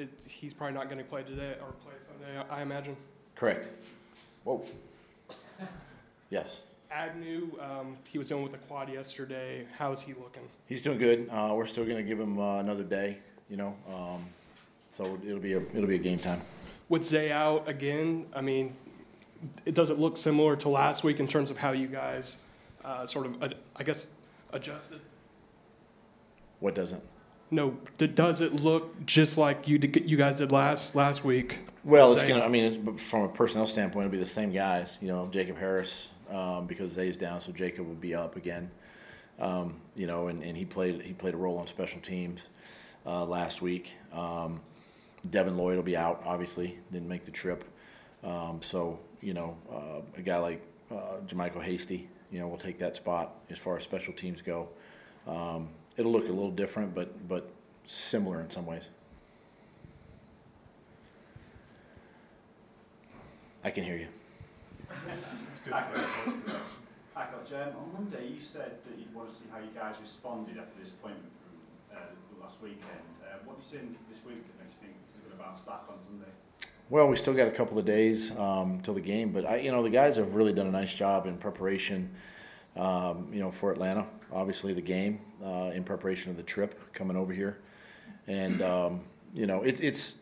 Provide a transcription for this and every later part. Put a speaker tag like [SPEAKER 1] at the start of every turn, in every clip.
[SPEAKER 1] it, he's probably not going to play today or play Sunday, I imagine.
[SPEAKER 2] Correct. Whoa. Yes.
[SPEAKER 1] Agnew, um, he was dealing with the quad yesterday. How is he looking?
[SPEAKER 2] He's doing good. Uh, we're still going to give him uh, another day, you know. Um, so it'll be a it'll be a game time.
[SPEAKER 1] With Zay out again, I mean, it does it look similar to last week in terms of how you guys uh, sort of, I guess, adjusted?
[SPEAKER 2] What doesn't?
[SPEAKER 1] No, does it look just like you did, you guys did last last week?
[SPEAKER 2] Well, it's gonna. I mean, it's, from a personnel standpoint, it'll be the same guys. You know, Jacob Harris um, because Zay's down, so Jacob will be up again. Um, you know, and, and he played he played a role on special teams uh, last week. Um, Devin Lloyd will be out. Obviously, didn't make the trip. Um, so you know, uh, a guy like uh, JaMycal Hasty, you know, will take that spot as far as special teams go. Um, it'll look a little different, but but similar in some ways. I can hear you.
[SPEAKER 3] Hi, Coach. Um, on Monday, you said that you'd want to see how you guys responded after the disappointment from uh, last weekend. Uh, what do you think this week that makes you think you're going to bounce back on Sunday?
[SPEAKER 2] Well, we still got a couple of days um, till the game, but I, you know, the guys have really done a nice job in preparation. Um, you know, for Atlanta, obviously the game uh, in preparation of the trip coming over here, and um, you know, it's it's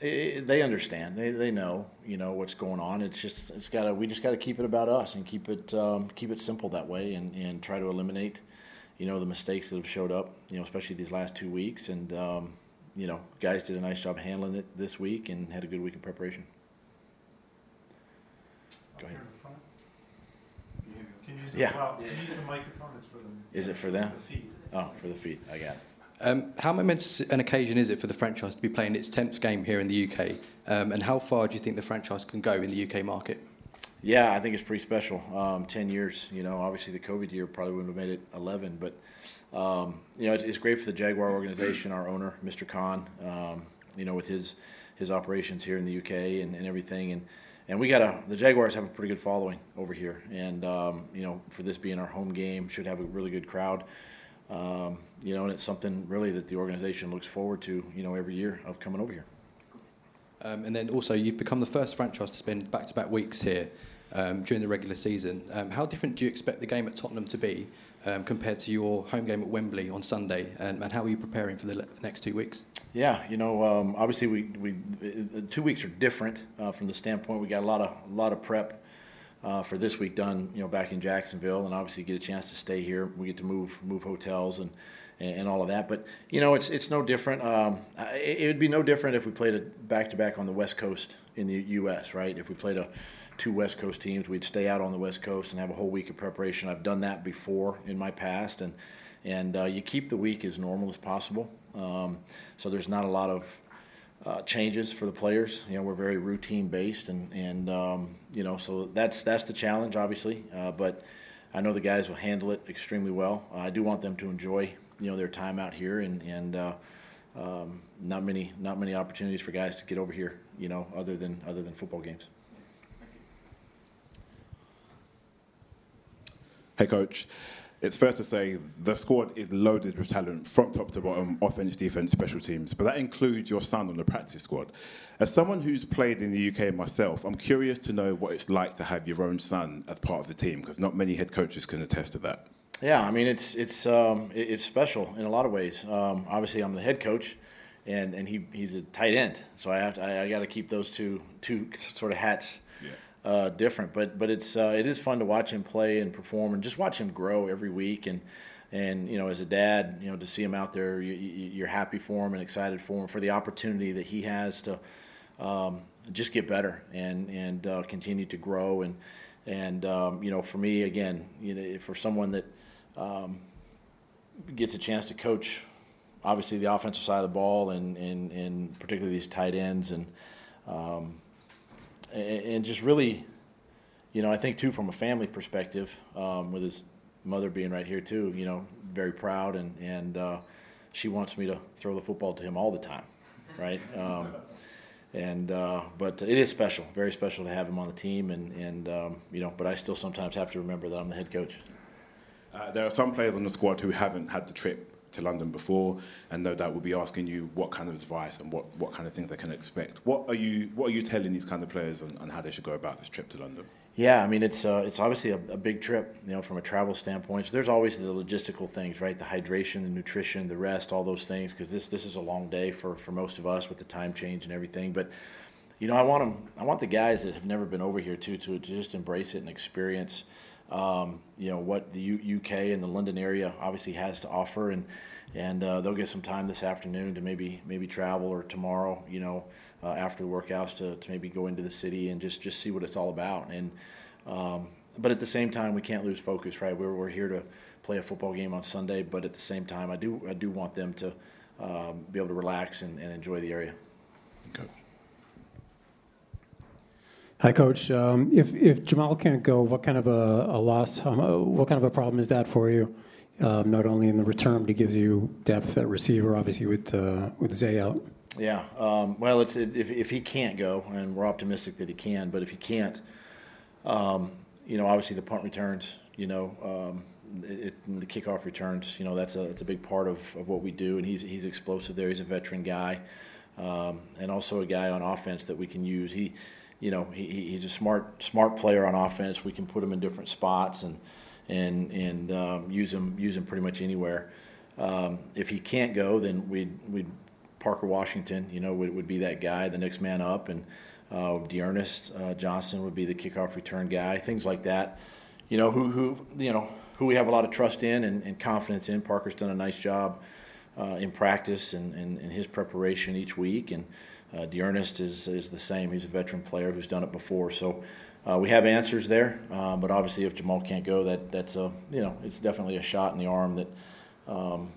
[SPEAKER 2] it, they understand, they they know, you know what's going on. It's just it's got to we just got to keep it about us and keep it um, keep it simple that way, and and try to eliminate, you know, the mistakes that have showed up, you know, especially these last two weeks, and um, you know, guys did a nice job handling it this week and had a good week in preparation. Go ahead.
[SPEAKER 4] Can use
[SPEAKER 2] Yeah.
[SPEAKER 4] well, can you use the microphone? It's for them.
[SPEAKER 2] Is it for them?
[SPEAKER 4] The feed.
[SPEAKER 2] Oh, for the feet, I got it.
[SPEAKER 5] Um, how momentous an occasion is it for the franchise to be playing its 10th game here in the UK? Um, and how far do you think the franchise can go in the UK market?
[SPEAKER 2] Yeah, I think it's pretty special. Um, Ten years, you know, obviously the COVID year probably wouldn't have made it eleven, but um, you know, it's, it's great for the Jaguar organization, our owner, Mr. Khan. Um, you know, with his his operations here in the UK and, and everything, and and we got a the Jaguars have a pretty good following over here, and um, you know, for this being our home game, should have a really good crowd. Um, you know, and it's something really that the organization looks forward to, you know, every year of coming over here.
[SPEAKER 5] Um, and then also, you've become the first franchise to spend back-to-back weeks here um, during the regular season. Um, how different do you expect the game at Tottenham to be um, compared to your home game at Wembley on Sunday? And, and how are you preparing for the next two weeks?
[SPEAKER 2] Yeah, you know, um, obviously we, we the two weeks are different uh, from the standpoint we got a lot of a lot of prep uh, for this week done, you know, back in Jacksonville, and obviously get a chance to stay here. We get to move move hotels and and, all of that. But you know, it's it's no different. Um, it would be no different if we played it back to back on the West Coast in the U.S. Right? If we played a two West Coast teams, we'd stay out on the West Coast and have a whole week of preparation. I've done that before in my past, and and uh, you keep the week as normal as possible. Um, so there's not a lot of uh, changes for the players. You know, we're very routine based, and and um, you know, so that's that's the challenge, obviously. Uh, but I know the guys will handle it extremely well. I do want them to enjoy you know their time out here, and and uh, um, not many not many opportunities for guys to get over here. You know, other than other than football games.
[SPEAKER 6] Hey, coach. It's fair to say the squad is loaded with talent from top to bottom, offense, defense, special teams, but that includes your son on the practice squad. As someone who's played in the UK myself, I'm curious to know what it's like to have your own son as part of the team, because not many head coaches can attest to that.
[SPEAKER 2] Yeah, I mean it's it's um, it's special in a lot of ways. Um, obviously, I'm the head coach, and and he he's a tight end, so I have to, I, I got to keep those two two sort of hats uh, different. But but it's uh, it is fun to watch him play and perform, and just watch him grow every week. And and you know, as a dad, you know, to see him out there, you, you're happy for him and excited for him for the opportunity that he has to um, just get better and and uh, continue to grow. And and um, you know, for me, again, you know, for someone that um, gets a chance to coach, obviously the offensive side of the ball, and and, and particularly these tight ends, and um, and just really, you know, I think too from a family perspective, um, with his mother being right here too, you know, very proud, and and uh, she wants me to throw the football to him all the time, right? Um, and uh, but it is special, very special to have him on the team, and and um, you know, but I still sometimes have to remember that I'm the head coach.
[SPEAKER 6] Uh, there are some players on the squad who haven't had the trip to London before, and no doubt will be asking you what kind of advice and what, what kind of things they can expect. What are you What are you telling these kind of players on, on how they should go about this trip to London?
[SPEAKER 2] Yeah, I mean it's uh, it's obviously a, a, big trip, you know, from a travel standpoint. So there's always the logistical things, right? The hydration, the nutrition, the rest, all those things, because this this is a long day for for most of us with the time change and everything. But you know, I want them, I want the guys that have never been over here too to, to just embrace it and experience, um, you know, what the U- UK and the London area obviously has to offer, and and uh, they'll get some time this afternoon to maybe maybe travel or tomorrow, you know uh, after the workouts to, to maybe go into the city and just, just see what it's all about. And um, but at the same time, we can't lose focus, right? We're, we're here to play a football game on Sunday, but at the same time, I do I do want them to um, be able to relax and, and enjoy the area.
[SPEAKER 6] Okay.
[SPEAKER 7] Hi, Coach. Um, if, if Jamal can't go, what kind of a, a loss, um, uh, what kind of a problem is that for you? Um, not only in the return, but it gives you depth at receiver, obviously, with, uh, with Zay out.
[SPEAKER 2] Yeah. Um, well, it's if, if he can't go, and we're optimistic that he can, but if he can't, um, you know, obviously the punt returns, you know, um, it, the kickoff returns, you know, that's a it's a big part of, of what we do, and he's he's explosive there. He's a veteran guy, um, and also a guy on offense that we can use. He, you know, he, he's a smart smart player on offense. We can put him in different spots and and and um, use him use him pretty much anywhere. Um, if he can't go, then we'd we'd Parker Washington, you know, would, would be that guy, the next man up, and uh, uh, Johnson would be the kickoff return guy, things like that. You know, who, who you know, who we have a lot of trust in and, and confidence in. Parker's done a nice job uh, in practice and, and, his preparation each week, and uh, D'Ernest is, is the same. He's a veteran player who's done it before, so. Uh, we have answers there, um, but obviously, if Jamal can't go, that that's a you know it's definitely a shot in the arm that um,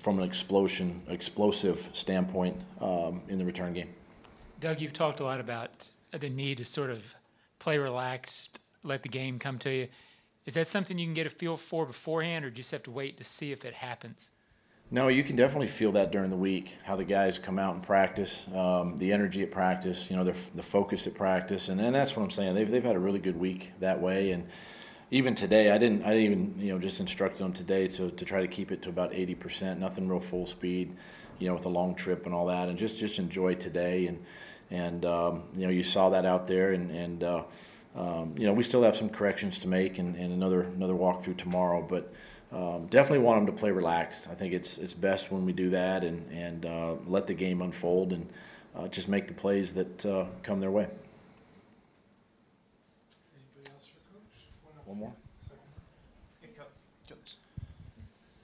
[SPEAKER 2] from an explosion, explosive standpoint um, in the return game.
[SPEAKER 8] Doug, you've talked a lot about the need to sort of play relaxed, let the game come to you. Is that something you can get a feel for beforehand, or just have to wait to see if it happens?
[SPEAKER 2] No, you can definitely feel that during the week, how the guys come out and practice, um, the energy at practice, you know, the, the focus at practice, and, and that's what I'm saying. They've, they've had a really good week that way, and even today, I didn't. I didn't even you know just instructed them today to, to try to keep it to about 80%. Nothing real full speed, you know, with a long trip and all that, and just just enjoy today. And and um, you know you saw that out there, and and uh, um, you know we still have some corrections to make, and, and another another walkthrough tomorrow, but. Um, definitely want them to play relaxed. I think it's it's best when we do that and and uh, let the game unfold and uh, just make the plays that uh, come their way. One more.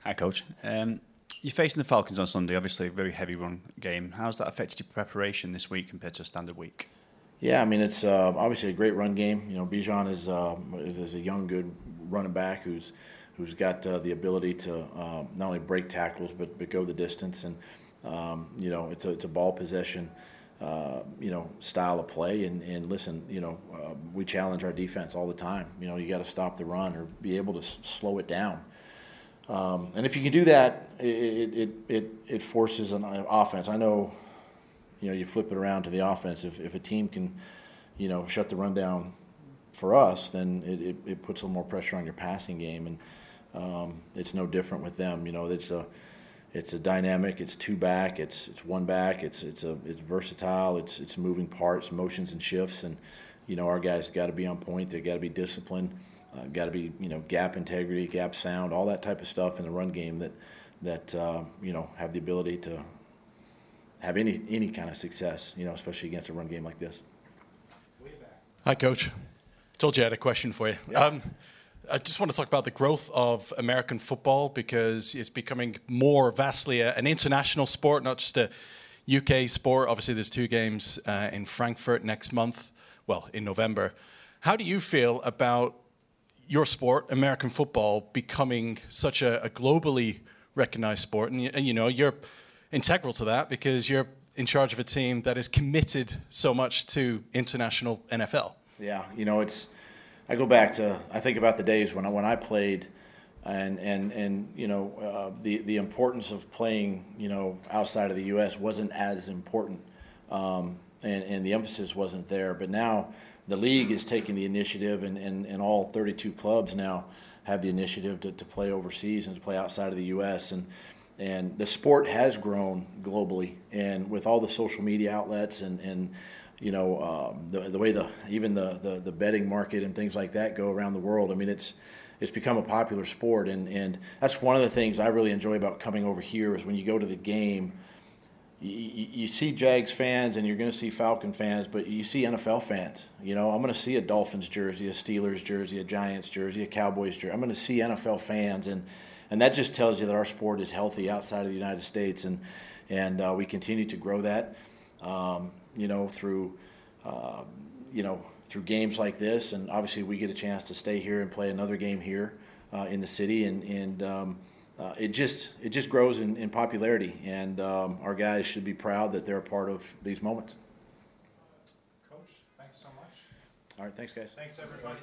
[SPEAKER 3] Hi, Coach. Um, you're facing the Falcons on Sunday, obviously a very heavy run game. How's that affected your preparation this week compared to a standard week?
[SPEAKER 2] Yeah, I mean it's uh, obviously a great run game. You know, Bijan is, uh, is, is a young, good running back who's who's got uh, the ability to um, not only break tackles but but go the distance. And um, you know, it's a, it's a ball possession uh, you know, style of play. And, and listen, you know, uh, we challenge our defense all the time. You know, you got to stop the run or be able to s- slow it down. Um, and if you can do that, it, it, it, it forces an offense. I know, you know, you flip it around to the offense. If, if a team can, you know, shut the run down for us, then it, it, it puts a little more pressure on your passing game. And um, it's no different with them. You know, it's a, it's a dynamic. It's two back. It's it's one back. It's it's a it's versatile. It's it's moving parts, motions, and shifts. And you know our guys got to be on point. They got to be disciplined. Uh, got to be you know gap integrity, gap sound, all that type of stuff in the run game that that uh, you know have the ability to have any any kind of success. You know, especially against a run game like this.
[SPEAKER 9] Hi, Coach. Told you I had a question for you.
[SPEAKER 2] Yeah.
[SPEAKER 9] Um, I just want to talk about the growth of American football because it's becoming more vastly a, an international sport, not just a UK sport. Obviously, there's two games uh, in Frankfurt next month, well, in November. How do you feel about your sport, American football, becoming such a, a globally recognized sport? And, and you know, you're integral to that because you're in charge of a team that is committed so much to international NFL.
[SPEAKER 2] Yeah, you know, it's I go back to I think about the days when I when I played, and and and you know uh, the the importance of playing you know outside of the U.S. wasn't as important, um, and and the emphasis wasn't there. But now the league is taking the initiative, and and, and all 32 clubs now have the initiative to, to play overseas and to play outside of the U.S. and and the sport has grown globally, and with all the social media outlets and and you know um, the the way the even the, the the betting market and things like that go around the world. I mean, it's it's become a popular sport, and and that's one of the things I really enjoy about coming over here is when you go to the game. You, you, see Jags fans and you're going to see Falcon fans, but you see NFL fans. You know, I'm going to see a Dolphins jersey, a Steelers jersey, a Giants jersey, a Cowboys jersey. I'm going to see NFL fans, and and that just tells you that our sport is healthy outside of the United States, and and uh, we continue to grow that, um, you know, through, uh, you know, through games like this, and obviously we get a chance to stay here and play another game here uh, in the city, and and um, uh, it just it just grows in, in popularity, and um, our guys should be proud that they're a part of these moments.
[SPEAKER 4] Coach, thanks so much.
[SPEAKER 2] All right, thanks, guys.
[SPEAKER 4] Thanks, everybody.